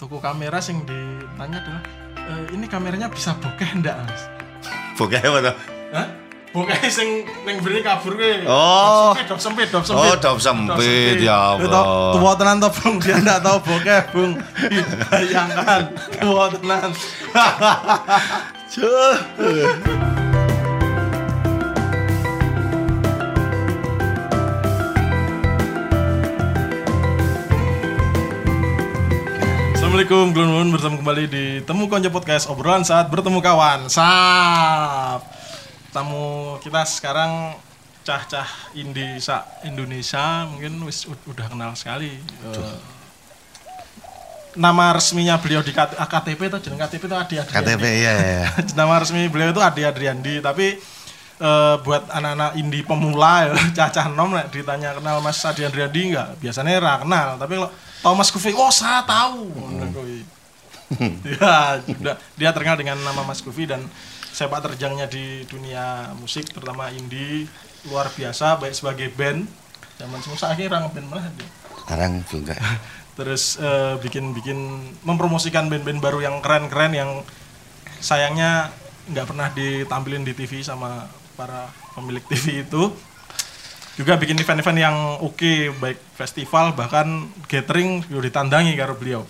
toko kamera sing ditanya adalah "E, ini kameranya bisa bokeh ndak mas Bokeh apa tuh? Hah? bokeh sing ning beri kabur ke Oh. dop sempit dop sempit Oh, dop sempit, ya Allah. tua tenan toh bung dia ndak tahu bokeh bung bayangkan tua tenan Cuh. Assalamualaikum, Glunun bertemu kembali di Temu Konco Podcast obrolan saat bertemu kawan. Sap. Tamu kita sekarang cah-cah indie sa Indonesia mungkin wis ud- udah kenal sekali. Eh, nama resminya beliau di KT- KTP itu jeneng KTP itu Adi Adriandi. KTP iya ya. nama resmi beliau itu Adi Adriandi tapi eh, buat anak-anak indie pemula ya, cacah nom ditanya kenal Mas Adi Adriandi enggak biasanya ra kenal tapi kalau Thomas Kufi oh saya tahu. Kuwi. ya sudah. Dia terkenal dengan nama Mas Kufi dan sepak terjangnya di dunia musik terutama indie luar biasa baik sebagai band. Zaman semua akhirnya ngeband mana dia. Sekarang juga. terus eh, bikin-bikin mempromosikan band-band baru yang keren-keren yang sayangnya nggak pernah ditampilin di TV sama para pemilik TV itu juga bikin event-event yang oke baik festival bahkan gathering juga ditandangi karo beliau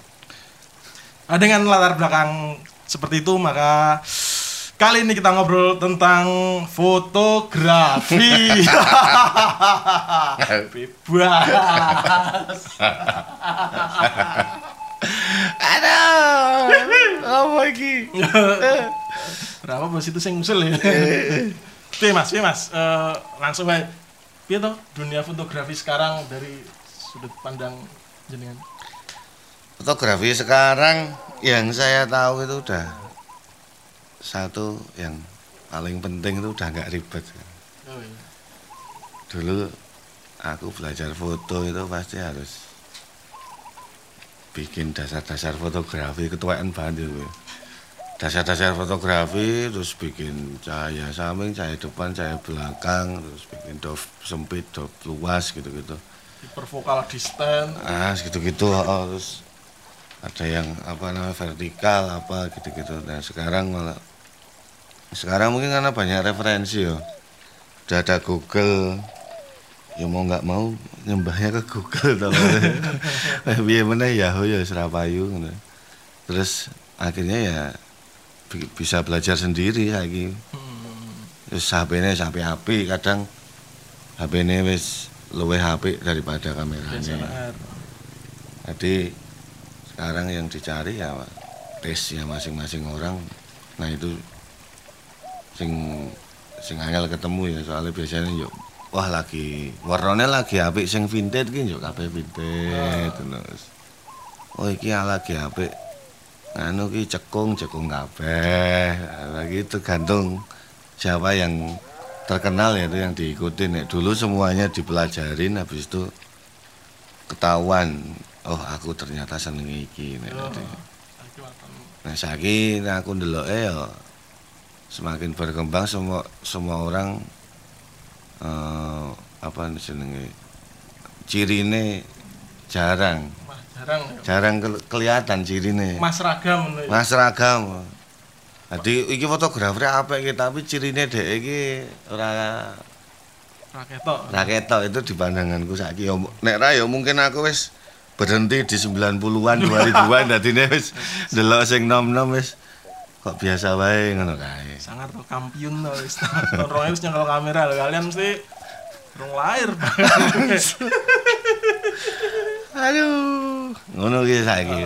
Nah, dengan latar belakang seperti itu maka kali ini kita ngobrol tentang fotografi bebas Aduh. Apa lagi? Berapa bos itu sing ngusul ya? Oke mas, oke mas, Eh, langsung baik. Piye toh dunia fotografi sekarang dari sudut pandang jenengan? Fotografi sekarang yang saya tahu itu udah satu yang paling penting itu udah nggak ribet. Oh, iya. Dulu aku belajar foto itu pasti harus bikin dasar-dasar fotografi ketuaan banget itu. Dasar-dasar fotografi terus bikin cahaya samping, cahaya depan, cahaya belakang, terus bikin dop sempit, dop luas gitu-gitu. Hipervokal distance. Ah, gitu-gitu. oh, terus ada yang apa namanya vertikal apa gitu-gitu. Nah, sekarang malah sekarang mungkin karena banyak referensi ya. Udah ada Google. Ya mau nggak mau nyembahnya ke Google tau. Biar mana Yahoo ya Serapayu ngono. Terus akhirnya ya bisa belajar sendiri lagi. Hmm. Terus HP-nya HP api kadang HP-nya wis luwih HP daripada kameranya. Jadi sekarang yang dicari ya taste-nya masing-masing orang. Nah itu sing sing angel ketemu ya soalnya biasanya yuk wah lagi warnanya lagi apik sing vintage ki yuk kabeh vintage terus. Oh iki lagi apik anu ki cekung cekung kabeh. Lagi tergantung siapa yang terkenal ya itu yang diikuti nek dulu semuanya dipelajarin habis itu ketahuan oh aku ternyata seneng iki nek Oh, wonten. Nah saiki aku ndeloke ya semakin berkembang semua semua orang eh apa jenenge cirine jarang jarang jarang ke- kelihatan cirine Mas ragam ya. Mas ragam jadi iki fotografer apa iki tapi cirine dhek iki ora Ra ketok. Nah ketok itu di pandanganku saiki ya nek ra ya mungkin aku wis berhenti di 90-an 2000-an dadine wis delok sing nom-nom wis kok biasa wae ngono kae. Sangar to kampiun to wis. 2000 wis nyekel kamera lho kalian mesti rong lahir. Aduh, ngono ki saiki.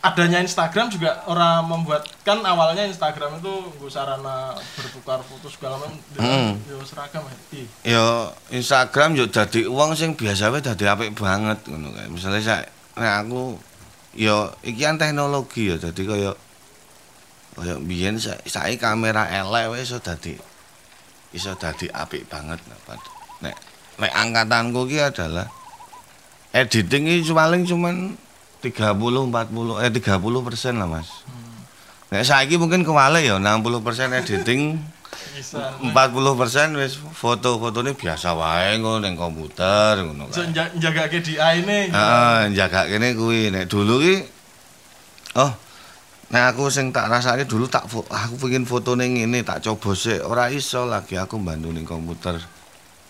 adanya Instagram juga orang membuat kan awalnya Instagram itu gue sarana bertukar foto segala macam Hmm. yo seragam ya Ya Instagram yo dadi wong sing biasa wae dadi apik banget ngono kae. Misale sak nek aku ya iki kan teknologi ya dadi kaya kaya biyen sa- saiki kamera elek wae iso dadi iso dadi apik banget Nah, nek nek angkatanku ki adalah editing iki paling cuman 30 40 eh 30 persen lah Mas. Nek saiki mungkin kewale ya 60 persen editing bisa 40% wis foto-fotone biasa wae ngono ning komputer ngono so kae. nja- njaga ke di ini Heeh, jaga kene kuwi nek dulu ki oh Nah aku sing tak rasake dulu tak fo- aku pengen foto ning ngene tak coba sih ora iso lagi aku bantu ning komputer.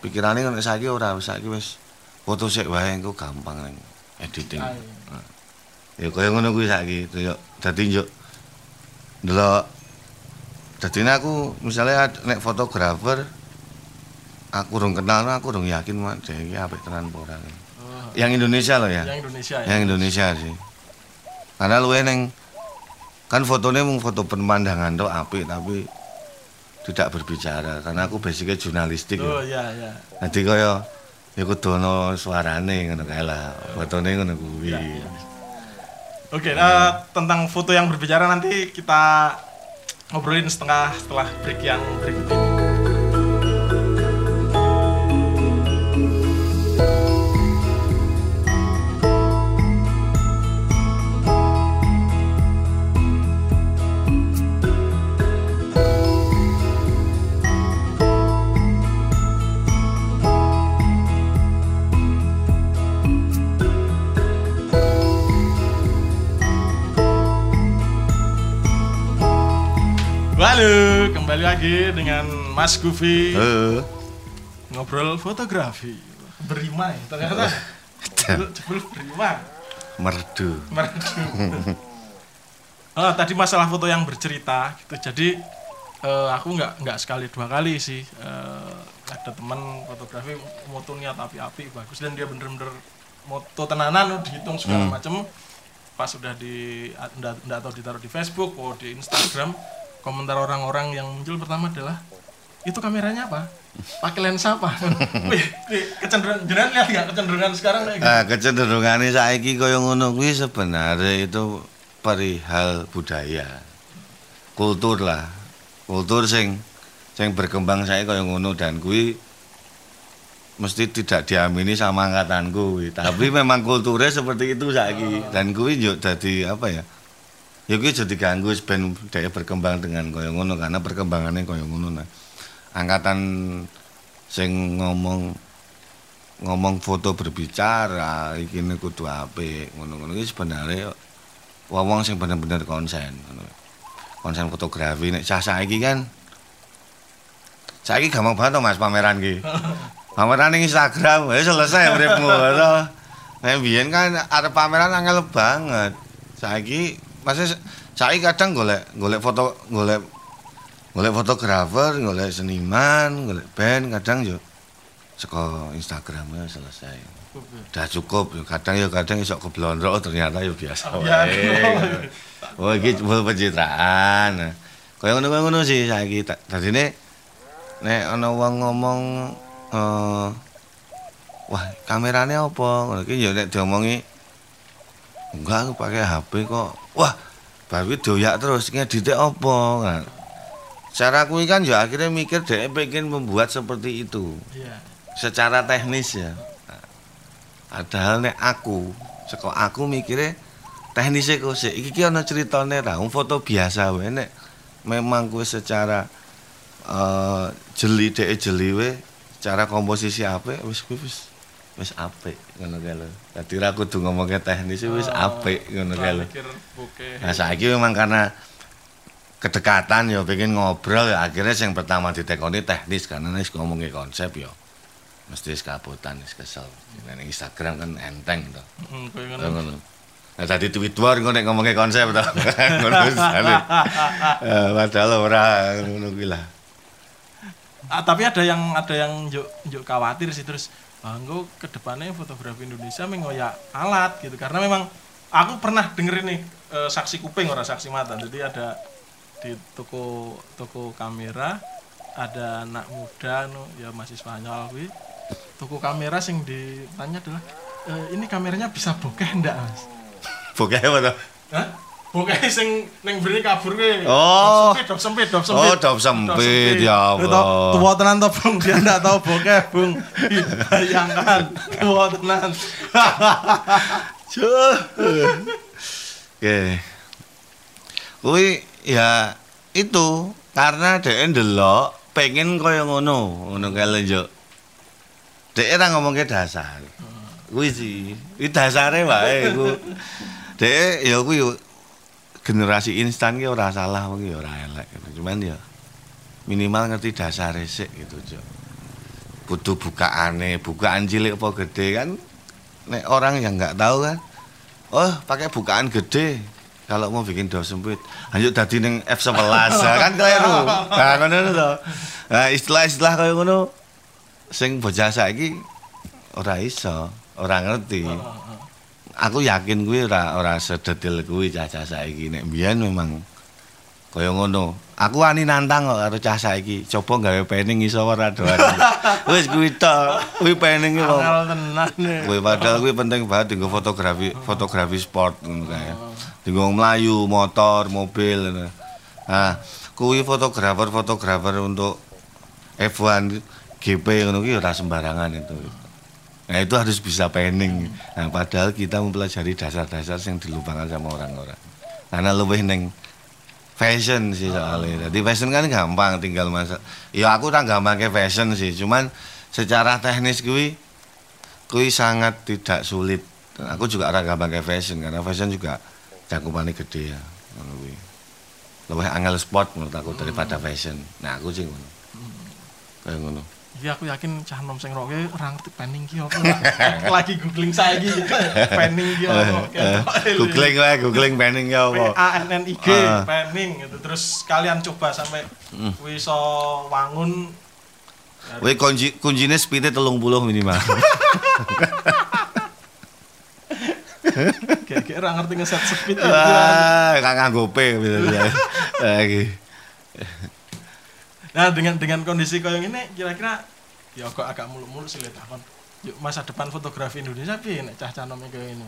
Pikirane nek saiki ora saiki wis foto sik wae engko gampang editing. Ya kaya ngono kuwi saiki yo dadi yo ndelok dadi aku misalnya nek fotografer aku urung kenal aku urung yakin mak dhek iki apik tenan apa ora. Oh, Yang Indonesia loh ya. yang Indonesia ya. Yang Indonesia sih. Karena luwe neng kan fotonya mung foto pemandangan tok apik tapi tidak berbicara karena aku basicnya jurnalistik Oh ya. iya iya. Nanti kaya ya ana suarane ngono kae lah. Fotone ngono kuwi. Iya. Oke, eh, tentang foto yang berbicara nanti kita ngobrolin setengah setelah break yang berikut ini. Lagi dengan Mas Gufi Heeh. ngobrol fotografi. Berima ya, ternyata. Jebul- Jebul berima. Merdu. Merdu. Oh, tadi masalah foto yang bercerita gitu. Jadi eh, aku nggak nggak sekali dua kali sih eh, ada teman fotografi motonya tapi api bagus dan dia bener-bener moto tenanan dihitung segala macam pas sudah di ndak ndak tahu ditaruh di Facebook atau di Instagram komentar orang-orang yang muncul pertama adalah itu kameranya apa pakai lensa apa Wih, kecenderungan lihat nggak kecenderungan sekarang kayak gitu Ah, kecenderungane saiki kaya ngono kuwi sebenarnya itu perihal budaya. Kultur lah. Kultur sing sing berkembang saya kaya ngono dan kuwi mesti tidak diamini sama angkatanku. Tapi memang kulturnya seperti itu saiki dan kuwi yo dadi apa ya? Ya kuwi jadi ganggu ben dhek berkembang dengan kaya ngono karena perkembangannya kaya ngono nah. Angkatan sing ngomong ngomong foto berbicara iki ne kudu apik ngono-ngono iki sebenarnya wong sing bener-bener konsen ngono. Konsen fotografi nek cah saiki kan saiki gampang banget to Mas pameran ki. Pameran ning Instagram wis selesai uripmu to. Nek biyen kan arep pameran angel banget. Saiki masih saiki kadang golek golek foto golek golek fotografer, golek seniman, golek band kadang yo saka Instagramnya selesai. Udah cukup, yo kadang yo kadang iso keblondrok ternyata yo biasa Oh, iya. wae. Oh iki cuma pencitraan. Kaya ngono kaya ngono sih saiki. Dadine nek ana wong ngomong eh wah kamerane apa? Ngono iki yo nek diomongi enggak aku pakai HP kok. Wah, baru doyak terus. Ngedite apa? Nah, cara kuwi kan ya akhirnya mikir dhek pengen membuat seperti itu. Iya. Secara teknis ya. Padahal nek aku, saka aku mikirnya teknisnya kok sih, iki ki ana ceritane ra, foto biasa wae. Nek memang kuwi secara eh jeli dhek jeli wae, secara komposisi apik wis wis wis apik ngono kae lho. Dadi ra kudu ngomongke teknis wis apik ngono kae lho. Nah saiki memang karena kedekatan ya pengen ngobrol ya akhirnya yang pertama ditekoni teknis karena wis ngomongin konsep ya mesti wis kabutan wis kesel. Nek Instagram kan enteng to. Hmm, kayak ngono. Ngono. Nah tadi Twitter engko nek ngomongin konsep to. Ngono jane. Eh, Padahal ora ngono kuwi lah. Ah, tapi ada yang ada yang juk juk khawatir sih terus ah, engko ke depannya fotografi Indonesia mengoyak alat gitu. Karena memang aku pernah denger ini eh, saksi kuping orang saksi mata. Jadi ada di toko toko kamera ada anak muda no ya masih Spanyol kuwi. Toko kamera sing ditanya adalah "Eh, ini kameranya bisa bokeh ndak mas? Bokeh apa to? Bokeh sing ning mburi kabur kuwi. Oh. Dop sempit, dop sempit, Oh, dop sempit, ya Allah. Tua tenan to, Bung. Dia ndak tahu bokeh, Bung. Bayangkan, tua tenan. Oke. Kuwi ya itu karena dhek ndelok pengen kaya ngono, ngono kae lho, Juk. Dhek ora ngomongke dasar. Kuwi sih, iki dasare wae iku. Dhek ya kuwi generasi instan ki ora salah wong ya ora elek gitu. Cuman ya minimal ngerti dasar sik gitu. Butuh bukaane, bukaan cilik apa gede kan nek orang yang nggak tahu kan oh pakai bukaan gede kalau mau bikin dos sempit. Lanjut tadi neng F11 ya, kan keliru. Nah ngono to nah istilah-istilah kaya ngono sing bocah saiki ora iso ora ngerti aku yakin kuwi ora ora sedetil kuwi cah-cah saiki. Nek mbiyen memang kaya ngono. Aku ani nantang kok karo cah saiki. Coba gawe pening iso ora doan wis kuwi tok. Kuwi pening kok. Angel tenan. Kuwi padahal kuwi penting banget dienggo fotografi fotografi sport ngono kae. Dienggo mlayu motor mobil ngono. Nah kuwi fotografer fotografer untuk F1 GP ngono kuwi ora sembarangan itu Nah itu harus bisa panning. Nah padahal kita mempelajari dasar-dasar yang dilupakan sama orang-orang. Karena lebih neng fashion sih soalnya. Jadi fashion kan gampang tinggal masa. Ya aku tak gampang ke fashion sih. Cuman secara teknis kui kui sangat tidak sulit. Aku juga ora gampang ke fashion karena fashion juga cakupannya gede ya. Kuwi. Lebih angel sport menurut aku daripada fashion. Nah aku sih ngono. Kayak ngono. Iya aku yakin cah nom sing roke ora ngerti panning ki apa. Lagi googling saiki. Panning ki apa. Eh, googling wae, googling panning ya P apa. A N N I G Ah. panning gitu. Terus kalian coba sampai kuwi iso wangun Kowe kunci kuncine spite 30 minimal. kayak ora ngerti ngeset speed. Wah, gak nganggo P misalnya. Lagi. Nah, dengan dengan kondisi kayak ini kira-kira ya kok agak muluk-muluk sih lihat. Yuk masa depan fotografi Indonesia piye nek cah-cah nom kayak ini.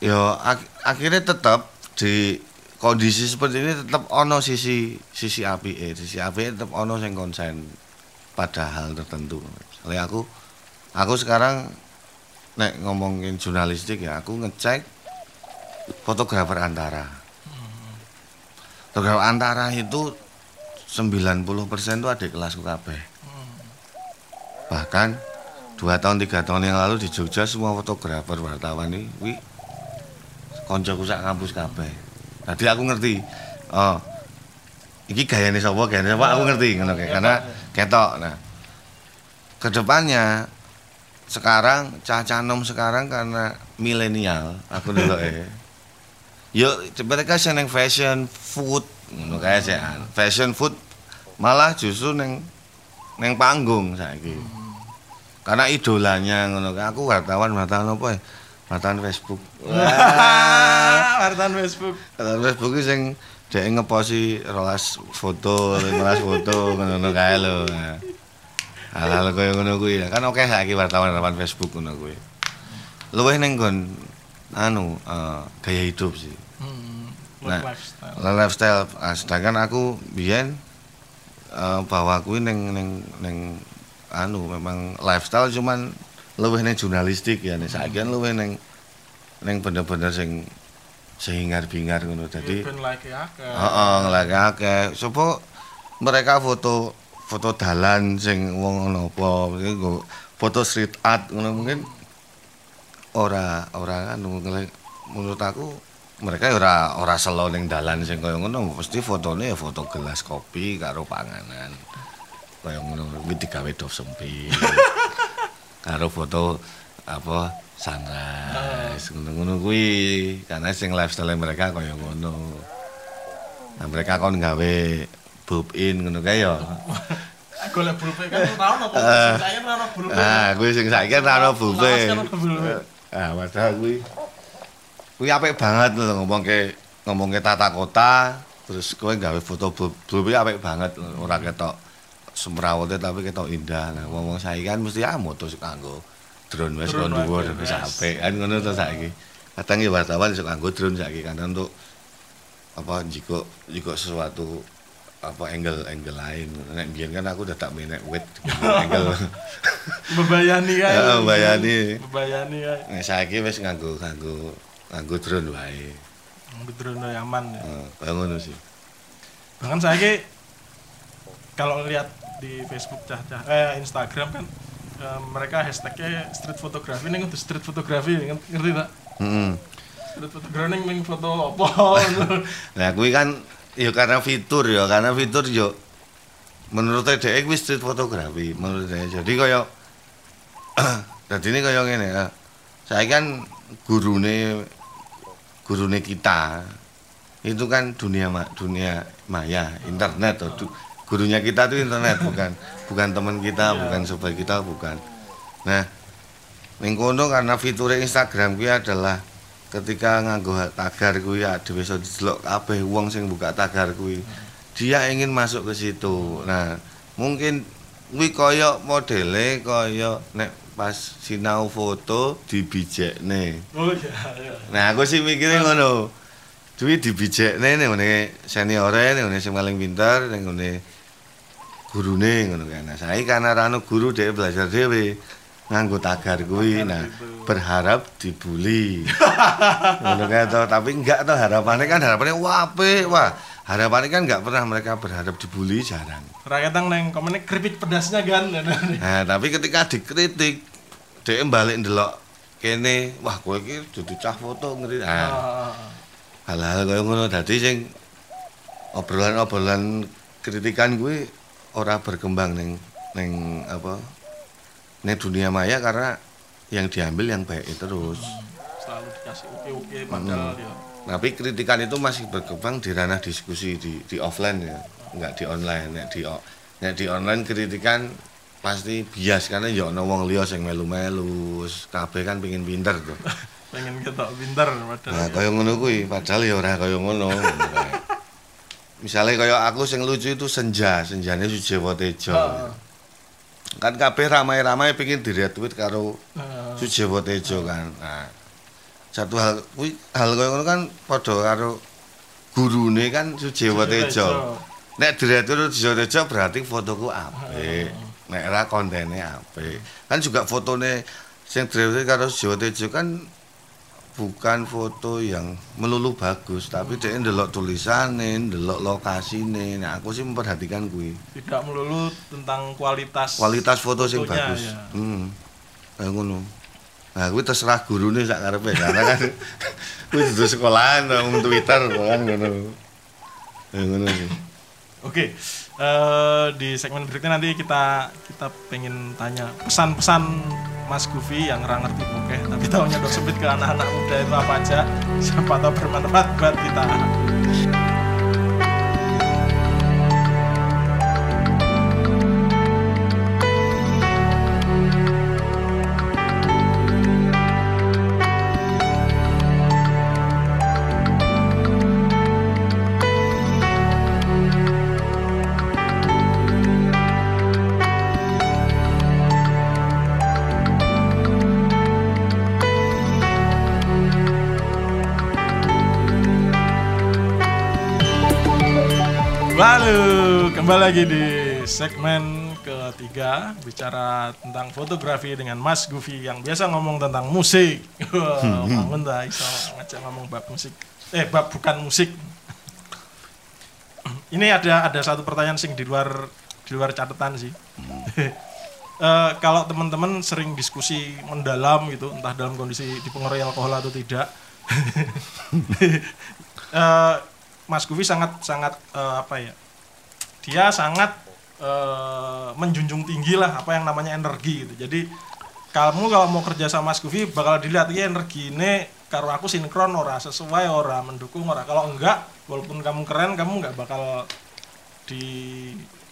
Yo ak- akhirnya tetap di kondisi seperti ini tetap ono sisi sisi api eh sisi api tetap ono yang konsen pada hal tertentu. Misalnya aku aku sekarang nek ngomongin jurnalistik ya aku ngecek fotografer antara. Fotografer antara itu 90% itu adik kelas kabeh. Bahkan dua tahun tiga tahun yang lalu di Jogja semua fotografer wartawan ini wi koncoku sak kampus kabeh. Tadi aku ngerti. Oh. Iki gayane sapa, gayane sapa aku ngerti ngono kae. Karena ketok. Nah. Ke depannya sekarang cah-cah nom sekarang karena milenial aku ndeloke. Yo mereka sing neng fashion food ngono kae sih. Fashion food malah justru neng neng panggung saiki. Karena idolanya ngono. Aku wartawan wartawan apa ya? Wartawan Facebook. Wartawan Facebook. Kalau Facebook sing dhek ngeposi rolas foto, 15 foto ngono kae lho. Hal-hal kaya ngono kuwi. Kan oke saiki wartawan-wartawan Facebook ngono kuwi. Luwih ning nggon anu eh, gaya hidup sih. Hmm, Nah, lifestyle. Lifestyle. Ah, sedangkan aku biyen eh, bahwa kuwi ning ning ning anu memang lifestyle cuman luwih ning jurnalistik ya nih saiki kan luwih ning ning bener-bener sing sehingar-bingar ngono. Dadi. Heeh, ngelake akeh. Sopo mereka foto foto dalan sing wong ngono apa, mungkin nggo foto street art ngono mungkin ora ora kan menurut aku mereka ora ora selo ning dalan sing kaya ngono, mesti fotone ya foto gelas kopi karo panganan. Kaya ngono kuwi digawe do sempit. karo foto apa sunrise ngono-ngono kuwi karena sing lifestyle mereka kaya ngono. Nah, mereka kon gawe bob in ngono kae ya. Golek bulpe kan ora ono. Eh. Saya ora ono bulpe. Ah, kuwi sing saiki ora ono bulpe. Ah, padahal kuwi kuwi apik banget lho ngomongke ngomongke tata kota, terus kowe gawe foto bob iki apik banget ora ketok semrawute tapi ketok indah. Nah, wong-wong saiki kan mesti ah moto sik kanggo drone wis kon dhuwur wis apik. Kan ngono to saiki. Kadang ya wartawan iso kanggo drone saiki karena untuk apa jiko jiko sesuatu apa angle angle lain nek biyen kan aku udah tak menek wit angle Bebayani kae. Heeh. Bebayani kae. Nek saiki wis nganggo nganggo nganggo drone wae. Bedrono aman ya. Heeh, kaya ngono sih. Bahkan saya kalau lihat di Facebook cah-cah eh Instagram kan eh, mereka hashtagnya street photography nih untuk street photography ngerti tak? Heeh. street photography ning foto apa Nah, kuwi kan ya karena fitur ya, karena fitur yo menurut dhek kuwi street fotografi menurut dhek. Jadi kaya dadi ini kaya ngene ya. Saya kan gurune gurune kita itu kan dunia ma- dunia maya, internet tuh. Gurunya kita tuh internet bukan bukan teman kita, Iya. bukan sobat kita, bukan. Nah, ning kono karena fitur Instagram kuwi adalah ketika nganggo tagar kuwi ya dhewe iso didelok kabeh wong sing buka tagar kuwi. Dia ingin masuk ke situ. Nah, mungkin kuwi kaya modele kaya nek pas sinau foto dibijekne. oh iya Nah, aku sih mikirnya ngono. Duwi dibijekne ning ngene seniore, ning ngene sing paling pinter, ning ngene gurune ngono kan. Nah, saiki karena rano guru dhek belajar dhewe nganggo tagar kuwi. Nah, berharap dibully. ngono kan tapi enggak toh harapannya kan harapannya wah apik, wah. Harapannya kan enggak pernah mereka berharap dibully jarang. Raketang neng komennya keripik pedasnya kan Nah, tapi ketika dikritik, dhek balik ndelok kene, wah kowe iki dudu cah foto ngeri. Nah, Ah, hal-hal kaya ngono dadi sing obrolan-obrolan kritikan kuwi ora berkembang ning ning apa ning dunia maya karena yang diambil yang baik terus. selalu dikasih oke-oke padahal ya Tapi kritikan itu masih berkembang di ranah diskusi di di offline ya, enggak di online. Nek di nek di online kritikan pasti bias karena ya ana wong liya sing melu-melu, kabeh kan pengin pinter tuh. pengen kita pinter padahal Nah, ya. kaya ngono kuwi, padahal ya ora kaya ngono. Misale kaya aku sing lucu itu senja, senjane Sujewo Tejo. Ah, Kan kabeh ramai-ramai pengin di-retweet karo ah, Sujewo Tejo kan. Nah, satu hal kuwi hal kaya ngono kan padha karo gurune kan Sujewo Tejo. Nek di-retweet Sujewo Tejo berarti fotoku apik. Nek ora kontene apik. Kan juga fotone sing di-retweet karo Sujewo Tejo kan bukan foto yang melulu bagus, tapi dia ndelok tulisane, ndelok lokasine. Nah, aku sih memperhatikan kuwi. tidak melulu tentang kualitas Kualitas foto sing bagus. ya. Hmm. Ngono. Nah, kuwi terserah gurune sak karepe karena kan kuwi dudu sekolahan wong Twitter kan ngono. Kayak ngono sih. Oke, eh, di segmen berikutnya nanti kita kita pengen tanya pesan-pesan Mas Gufi yang nggak ngerti oke, tapi tahunya dok sempit ke anak-anak muda itu apa aja, siapa tahu bermanfaat buat kita. Kembali lagi di segmen ketiga bicara tentang fotografi dengan Mas Gufi yang biasa ngomong tentang musik. Bangun dah iso ngajak ngomong bab musik. Eh bab bukan musik. Ini ada ada satu pertanyaan sing di luar di luar catatan sih. Eh, kalau teman-teman sering diskusi mendalam gitu, entah dalam kondisi dipengaruhi alkohol atau tidak, eh, Mas Gufi sangat sangat eh, apa ya? Dia sangat eh, menjunjung tinggi lah apa yang namanya energi gitu. Jadi kamu kalau mau kerja sama Mas Gufi bakal dilihat ya energi ini karo aku sinkron ora sesuai ora mendukung ora. Kalau enggak, walaupun kamu keren kamu nggak bakal di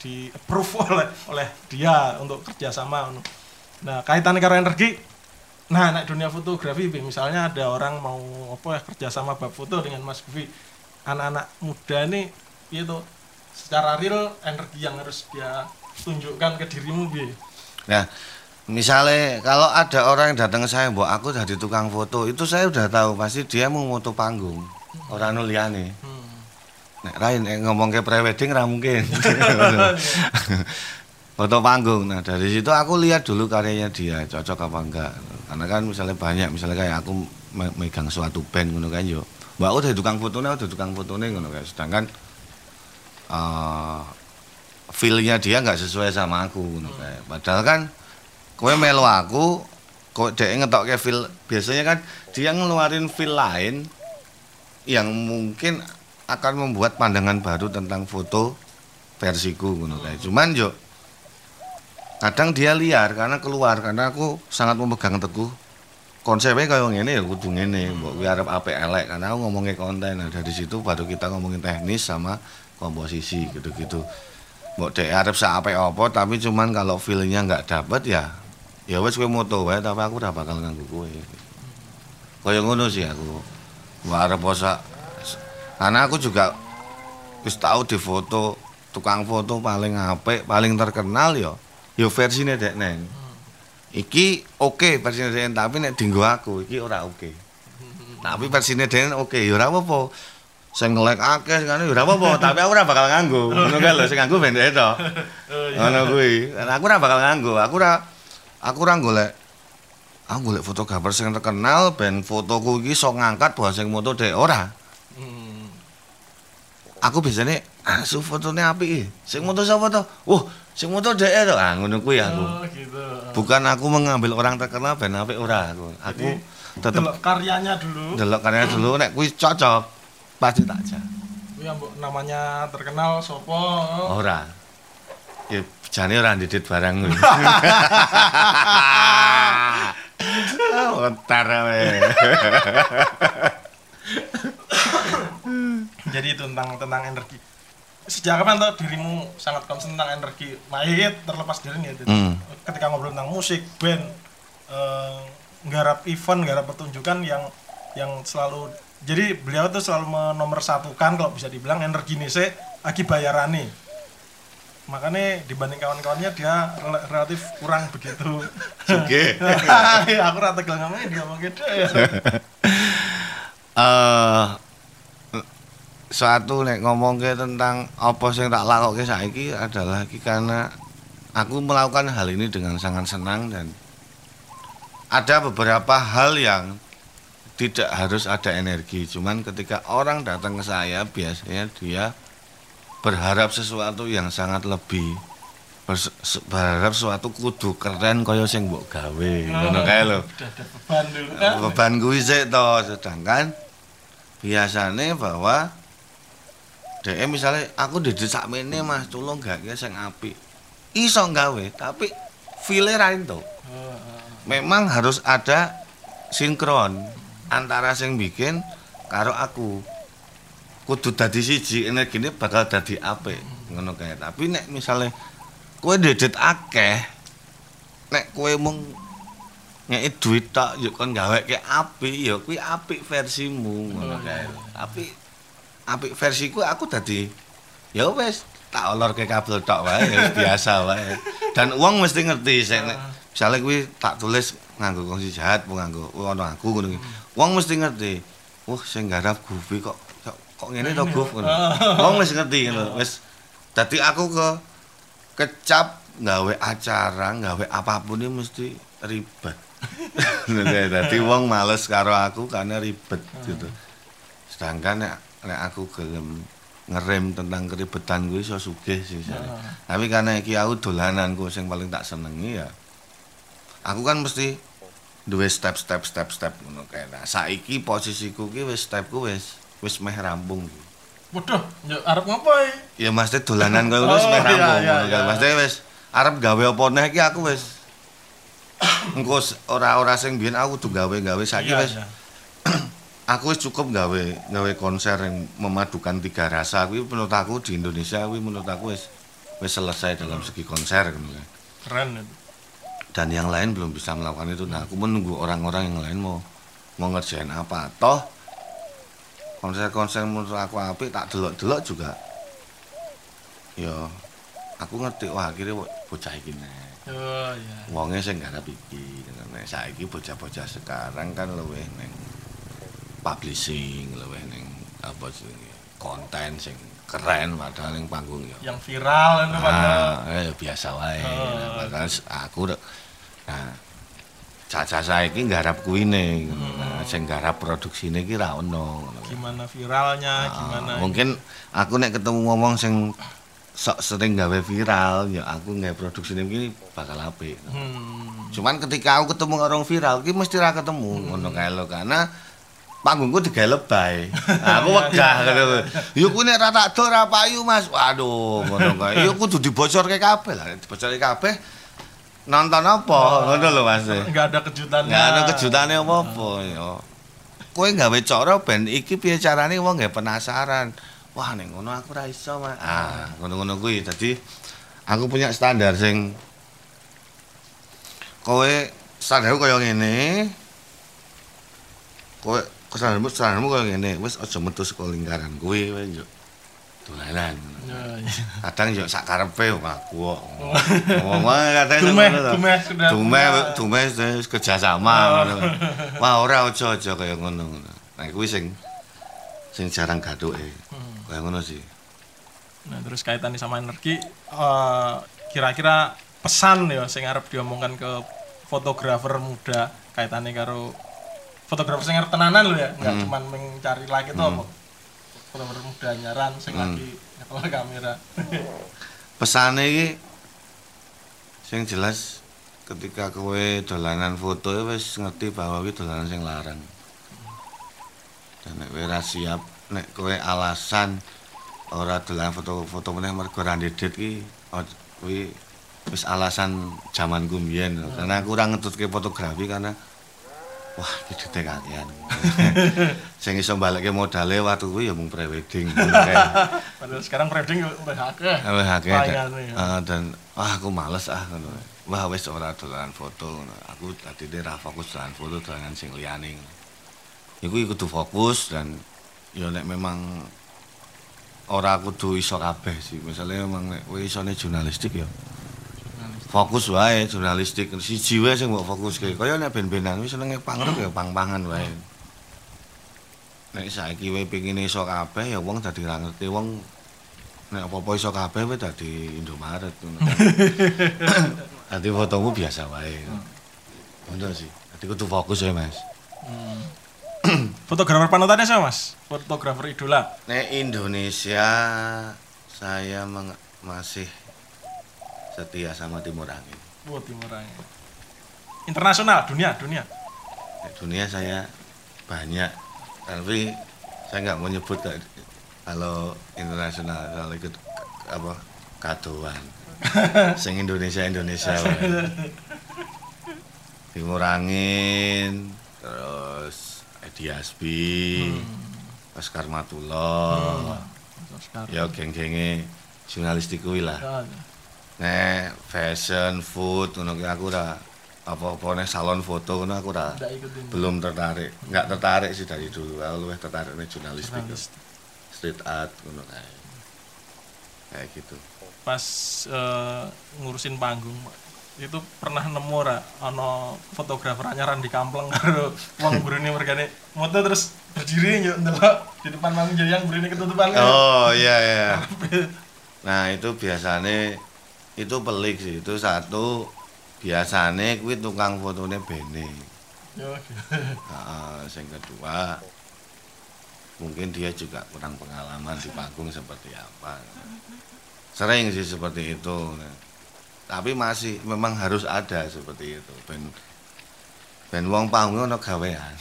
di approve oleh oleh dia untuk kerjasama. Nah kaitannya karo energi, nah anak dunia fotografi misalnya ada orang mau apa ya kerjasama bab foto dengan Mas Gufi, anak-anak muda ini itu secara real energi yang harus dia tunjukkan ke dirimu Bi. Nah, misalnya kalau ada orang yang datang ke saya, "Mbok, aku jadi tukang foto." Itu saya udah tahu pasti dia mau foto panggung. Orang anu liyane. Hmm. Nek Rain nek ngomong ke prewedding ra mungkin. foto panggung. Nah, dari situ aku lihat dulu karyanya dia, cocok apa enggak. Karena kan misalnya banyak, misalnya kayak aku me- megang suatu band ngono kan yo. Mbak dari tukang fotonya, dari tukang fotonya ngono kan. Sedangkan eh feel-nya dia nggak sesuai sama aku kae. Padahal kan kowe melu aku kok dhek ngetokke feel biasanya kan dia ngeluarin feel lain yang mungkin akan membuat pandangan baru tentang foto versiku ngono kae. Cuman yo kadang dia liar karena keluar karena aku sangat memegang teguh. Konsepnya kayak ngene ya kudu ngene mbok kuwi arep apik elek. Karena aku ngomongin konten nah dari situ baru kita ngomongin teknis sama komposisi gitu-gitu. Mbok dek arep apik apa tapi cuman kalau feelingnya nggak dapet ya ya wes kowe moto wae tapi aku ora bakal nganggo kowe. Kaya ngono sih aku. Mbok arep posa karena aku juga wis tahu di foto tukang foto paling apik paling terkenal ya ya versine dek neng. Iki oke okay, versine dek tapi nek dinggo aku iki ora oke. Okay. tapi versine dek oke okay, ya ora apa-apa sing ngelek akeh kan ya ora apa-apa tapi aku ora bakal nganggo. Ngono kae lho sing nganggo ben dek to ngono kuwi. Aku ora bakal nganggo aku ora aku ora golek aku golek fotografer sing terkenal ben fotoku iki sok ngangkat bahwa sing moto dek ora. Hmm. aku biasanya asu fotonya api sing moto siapa tuh wah sing moto dek to. Ah ngono kuwi aku. Oh, gitu. bukan aku mengambil orang terkenal ben apik ora aku. Aku tetep karyanya dulu. delok karya dulu nek kuwi cocok pasti tak aja yang mbok namanya terkenal sopo? ora ya jane ora ndidit barang kuwi Otar. Jadi itu tentang tentang energi. Sejak kapan tuh dirimu sangat concern tentang energi mayit terlepas dari ini ya? Hmm. Ketika ngobrol tentang musik, band, eh, nggarap event, nggarap pertunjukan yang yang selalu jadi beliau tuh selalu menomorsatukan kalau bisa dibilang energi sih lagi bayarane. Makanya dibanding kawan-kawannya dia rel- relatif kurang begitu. Oke. aku rata namanya dia gitu ya eh suatu nek ngomong tentang apa sing tak lakoke saiki adalah iki karena aku melakukan hal ini dengan sangat senang dan ada beberapa hal yang tidak harus ada energi. Cuman ketika orang datang ke saya biasanya dia berharap sesuatu yang sangat lebih. Berharap sesuatu kudu keren kaya sing mbok gawe. Ngono kae lho. beban dulu kan? Beban kuwi sik to. Sedangkan biasanya bahwa dhek misalnya aku di sak mene Mas tulung gak ki sing apik. Iso gawe tapi feel-e ra entuk. Memang harus ada sinkron antara sing bikin karo aku kudu dadi siji energine bakal dadi apik ngono kae. Tapi nek misalnya kowe dedet akeh nek kowe mung ngeki duit tok yo kon gaweke apik ya kuwi apik versimu ngono kae. Tapi apik versiku aku dadi ya wis tak olorke kabel tok wae biasa wae. Dan uang mesti ngerti sik nek misale kuwi tak tulis nganggo kongsi jahat apa nganggo ono aku ngono wong mesti ngerti wah sing garap Goofy kok. Kok, ngene to ngono. Wong wis ngerti ngono. Wis dadi aku ke kecap gawe acara gawe apapun ini mesti ribet. Dadi wong males karo aku karena ribet gitu. Sedangkan nek nek aku gelem ngerem tentang keribetan gue iso sugih sih jane. Tapi karena iki aku dolananku sing paling tak senengi ya. Aku kan mesti duwe step step step step ngono kae. Nah, saiki posisiku ki wis stepku wis wis meh rampung. waduh ya arep ngopo iki? Ya mesti dolanan ngono wis Oh, meh iya, rampung. iya, iya. Mesti wis arep gawe apa neh iki aku wis engko ora-ora sing biyen aku kudu gawe-gawe saiki Iya, wis iya. aku wis cukup gawe gawe konser yang memadukan tiga rasa kuwi menurut aku di Indonesia kuwi menurut aku wis wis selesai dalam segi konser kan. keren itu. Dan yang lain belum bisa melakukan itu. Nah aku menunggu orang-orang yang lain mau mau ngerjain apa. Toh konser-konser menurut aku apik tak delok-delok juga. Ya aku ngerti wah akhirnya bocah iki nih oh iya. Wonge sing garap iki nek saiki bocah-bocah sekarang kan luwih ning publishing luwih ning apa jenenge konten sing keren padahal ning panggung ya. Yang viral itu padahal. ah eh, biasa wae. Oh. Nah, padahal aku nah caca saiki nggarap kuine. Nah sing garap produksine ki ra ono. Ngono. gimana viralnya Ah, gimana mungkin aku nek ketemu ngomong sing sok sering gawe viral ya aku gawe produksi ini bakal apik. Hmm. cuman ketika aku ketemu orang viral ki mesti ra ketemu ngono kae lho. Karena panggungku lebay. Nah, aku wegah ngono. Ku nek ra tak do ra payu Mas. Waduh, ngono kae. Yo kudu dibocorke kabeh lah. Dibocorke kabeh nonton apa ngono lho Mas. Enggak ada kejutannya. Enggak ada kejutane apa-apa yo. Kowe gawe cara ben iki piye carane wong nggak penasaran. Wah, ning ngono aku ra iso, Mas. Ah, ngono-ngono kuwi. Dadi aku punya standar sing kowe standarku kaya ngene. Kowe standarmu standarmu kaya ngene. Wis aja metu saka lingkaran kuwi yo. Dolanan. Ya, iya. Kadang yo sak karepe aku kok. Ngomong kadang Dumeh, ngono to. dumeh sudah Dumeh, punya. dumeh wis kerjasama ngono. Wah, ora aja-aja kaya ngono. Nah, kuwi sing sing jarang gathuke. Hmm. Kaya ngono sih. Nah, terus kaitannya sama energi, eh, kira-kira pesan ya sing arep diomongkan ke fotografer muda kaitannya karo fotografer sing tenanan lho ya, nggak Hmm. cuman mencari lagi tuh apa. Fotografer muda nyaran sing Hmm. lagi nyekel kamera. Pesane iki sing jelas ketika kowe dolanan foto ya wis ngerti bahwa iki dolanan sing larang. Dan nek kowe siap, nek kowe alasan ora dolan foto-foto meneh mergo ra ndedit ki kuwi wis alasan zamanku mbiyen. Karena aku ora ngetutke fotografi karena wah didete kakean. sing iso balekke modale waktu kuwi ya mung prewedding. Padahal sekarang prewedding udah akeh. Wah, akeh dan, ya. ah, wah aku males ah ngono. Wah wis ora dolanan foto ngono. Aku tadi ra fokus dolanan foto dolanan sing liyane. Iku kudu fokus dan ya nek memang ora kudu iso kabeh sih. Misalnya memang nek isone jurnalistik ya fokus wae jurnalistik siji wae sing mbok fokuske. Kaya nek ben-benan wis senenge pangrep ya pang-pangan wae. Nek saiki wae pengin iso kabeh ya wong dadi ra ngerti wong nek apa-apa iso kabeh wae dadi Indomaret ngono. Dadi fotomu biasa wae. Ngono sih. Dadi kudu fokus ya, Mas. Fotografer panutannya siapa mas? Fotografer idola. Nek Indonesia saya masih setia sama Timur Angin. Wah Timur Angin. Internasional, dunia, dunia. Nek dunia saya banyak, tapi saya nggak mau nyebut kalau internasional kalau ikut apa kadoan. Sing Indonesia Indonesia. Timur Angin, terus Edi Asbi, Oscar Matullah, Oscar. ya geng-genge jurnalistik lah. Ya, Nek fashion, food, ngono ki aku ora apa-apa nek salon foto ngono aku ora Nggak belum tertarik. Enggak tertarik sih dari dulu. Aku lebih tertarik nek jurnalistik. Jurnalis. Street art ngono kae. Kayak gitu. Pas eh, ngurusin panggung itu pernah nemu ora ana fotografer anyaran di Kampleng karo wong burine mergane moto terus berdiri yo ndelok di depan panggung jadi yang burine ketutupan. Oh, iya iya. Nah, itu biasanya itu pelik sih. Itu satu biasanya kuwi tukang fotone bene. Nah, yang kedua mungkin dia juga kurang pengalaman di panggung seperti apa. Sering sih seperti itu. Tapi masih memang harus ada seperti itu. Ben ben wong panggung ono gawean.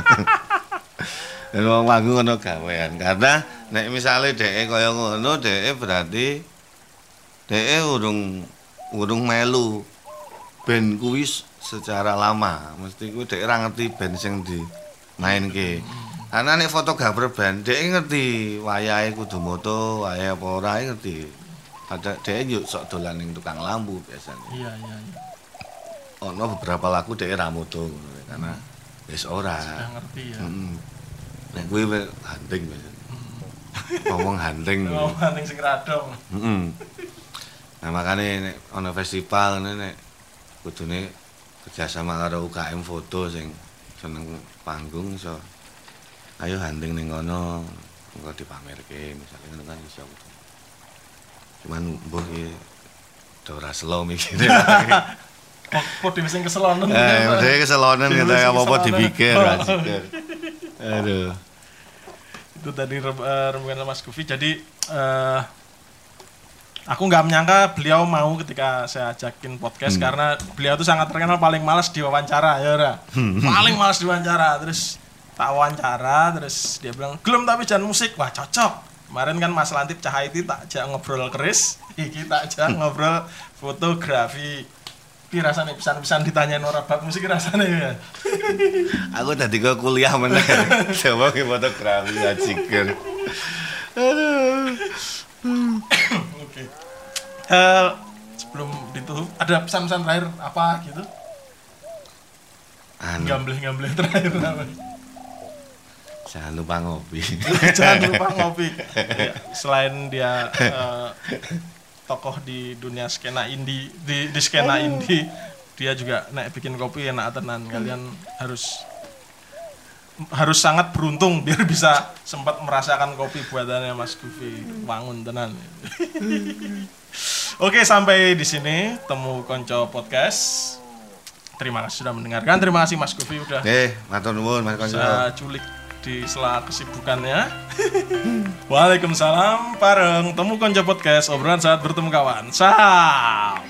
ben wong panggung ono gawean karena nek misale dhek kaya ngono dhek berarti dhek urung urung melu band kuwi secara lama. Mesti kuwi dhek ora ngerti band sing di mainke karena nek fotografer band dhek ngerti wayahe kudu moto wayahe apa ora ngerti. Ada dhek yo sok dolan ning tukang lampu biasanya Iya, iya, iya. ono beberapa lagu dhek ra moto ngono karena wis ora. Sudah ngerti ya. heeh nek kuwi wis hunting biasanya ngomong hunting Oh, anting sing radong. Heeh. Nah makanya nek ana festival ngene nek kudune kerjasama karo UKM foto sing seneng panggung iso ayo hunting ning kono engko dipamerke misalnya ngono kan iso. Cuman mbuh iki ora slow mikire. Kok dhewe sing keselonen. Eh, keselonan Dhewe kita apa-apa keselonen. dipikir. Aduh. itu tadi eh, rembukan Mas Gufi jadi eh, aku nggak menyangka beliau mau ketika saya ajakin podcast Hmm. karena beliau tuh sangat terkenal paling malas diwawancara ya ora paling malas diwawancara terus tak wawancara terus dia bilang gelem tapi jangan musik wah cocok kemarin kan Mas Lantip Cahaiti tak ajak ngobrol keris iki tak ajak ngobrol fotografi Ki rasanya pisan-pisan ditanyain orang bab musik rasanya ya Aku tadi ke kuliah meneh. Coba ke fotografi ajikan. Aduh. Oke Eh, sebelum ditutup ada pesan-pesan terakhir apa gitu? Anu, gambleh-gambleh terakhir apa? Jangan lupa ngopi. jangan lupa ngopi. Ya, selain dia eh, tokoh di dunia skena indie di, di skena indie dia juga naik bikin kopi enak tenan. Kalian harus harus sangat beruntung biar bisa sempat merasakan kopi buatannya Mas Gufi bangun tenan Oke sampai di sini temu konco podcast terima kasih sudah mendengarkan terima kasih Mas Gufi udah Eh, matur nuwun Mas Konco. bisa culik di sela kesibukannya. Waalaikumsalam, bareng temu konco podcast obrolan saat bertemu kawan. Salam.